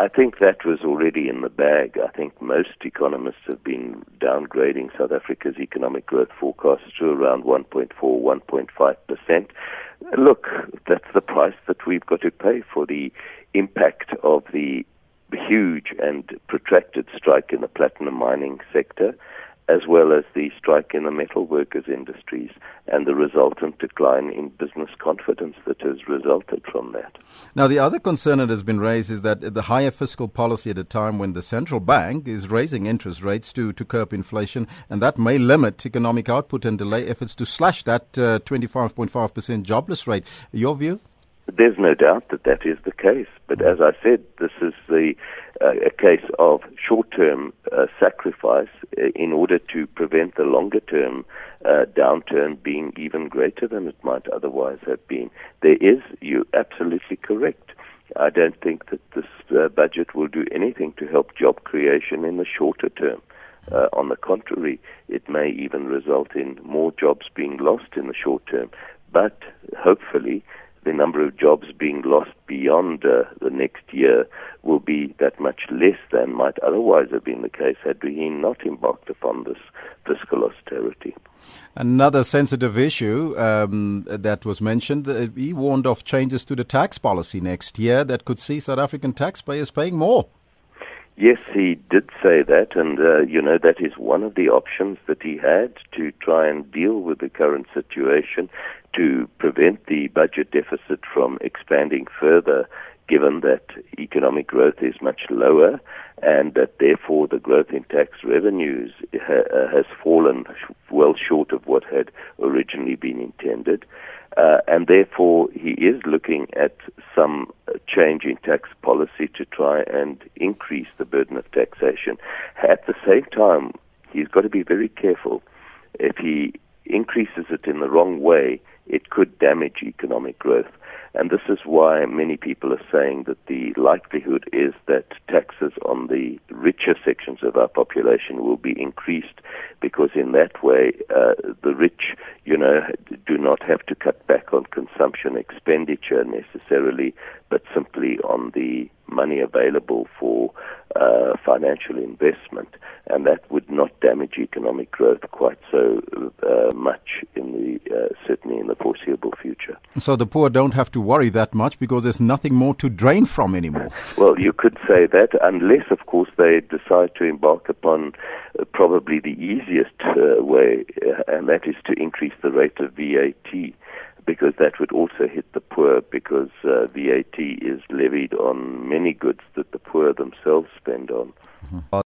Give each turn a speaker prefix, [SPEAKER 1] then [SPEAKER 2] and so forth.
[SPEAKER 1] I think that was already in the bag. I think most economists have been downgrading South Africa's economic growth forecast to around 1.4, 1.5 percent. Look, that's the price that we've got to pay for the impact of the huge and protracted strike in the platinum mining sector as well as the strike in the metal workers industries and the resultant decline in business confidence that has resulted from that.
[SPEAKER 2] Now, the other concern that has been raised is that the higher fiscal policy at a time when the central bank is raising interest rates to, to curb inflation, and that may limit economic output and delay efforts to slash that uh, 25.5% jobless rate. Your view?
[SPEAKER 1] There's no doubt that that is the case. But as I said, this is the uh, a case of short-term uh, sacrifice uh, in order to prevent the longer-term uh, downturn being even greater than it might otherwise have been. There is, you're absolutely correct. I don't think that this uh, budget will do anything to help job creation in the shorter term. Uh, on the contrary, it may even result in more jobs being lost in the short term. But hopefully, the number of jobs being lost beyond uh, the next year will be that much less than might otherwise have been the case had we not embarked upon this fiscal austerity.
[SPEAKER 2] Another sensitive issue um, that was mentioned, uh, he warned of changes to the tax policy next year that could see South African taxpayers paying more.
[SPEAKER 1] Yes, he did say that, and uh, you know that is one of the options that he had to try and deal with the current situation, to prevent the budget deficit from expanding further, given that economic growth is much lower, and that therefore the growth in tax revenues ha- uh, has fallen well short of what had originally been intended. Uh, and therefore, he is looking at some change in tax policy to try and increase the burden of taxation. At the same time, he's got to be very careful. If he increases it in the wrong way, it could damage economic growth. And this is why many people are saying that the likelihood is that taxes on the richer sections of our population will be increased because in that way uh, the rich, you know, do not have to cut back on consumption expenditure necessarily, but simply on the money available for uh, financial investment, and that would not damage economic growth quite so uh, much certainly in the foreseeable future.
[SPEAKER 2] So the poor don't have to worry that much because there's nothing more to drain from anymore.
[SPEAKER 1] Well, you could say that, unless, of course, they decide to embark upon uh, probably the easiest uh, way, uh, and that is to increase the rate of VAT because that would also hit the poor because uh, VAT is levied on many goods that the poor themselves spend on.
[SPEAKER 2] Mm-hmm.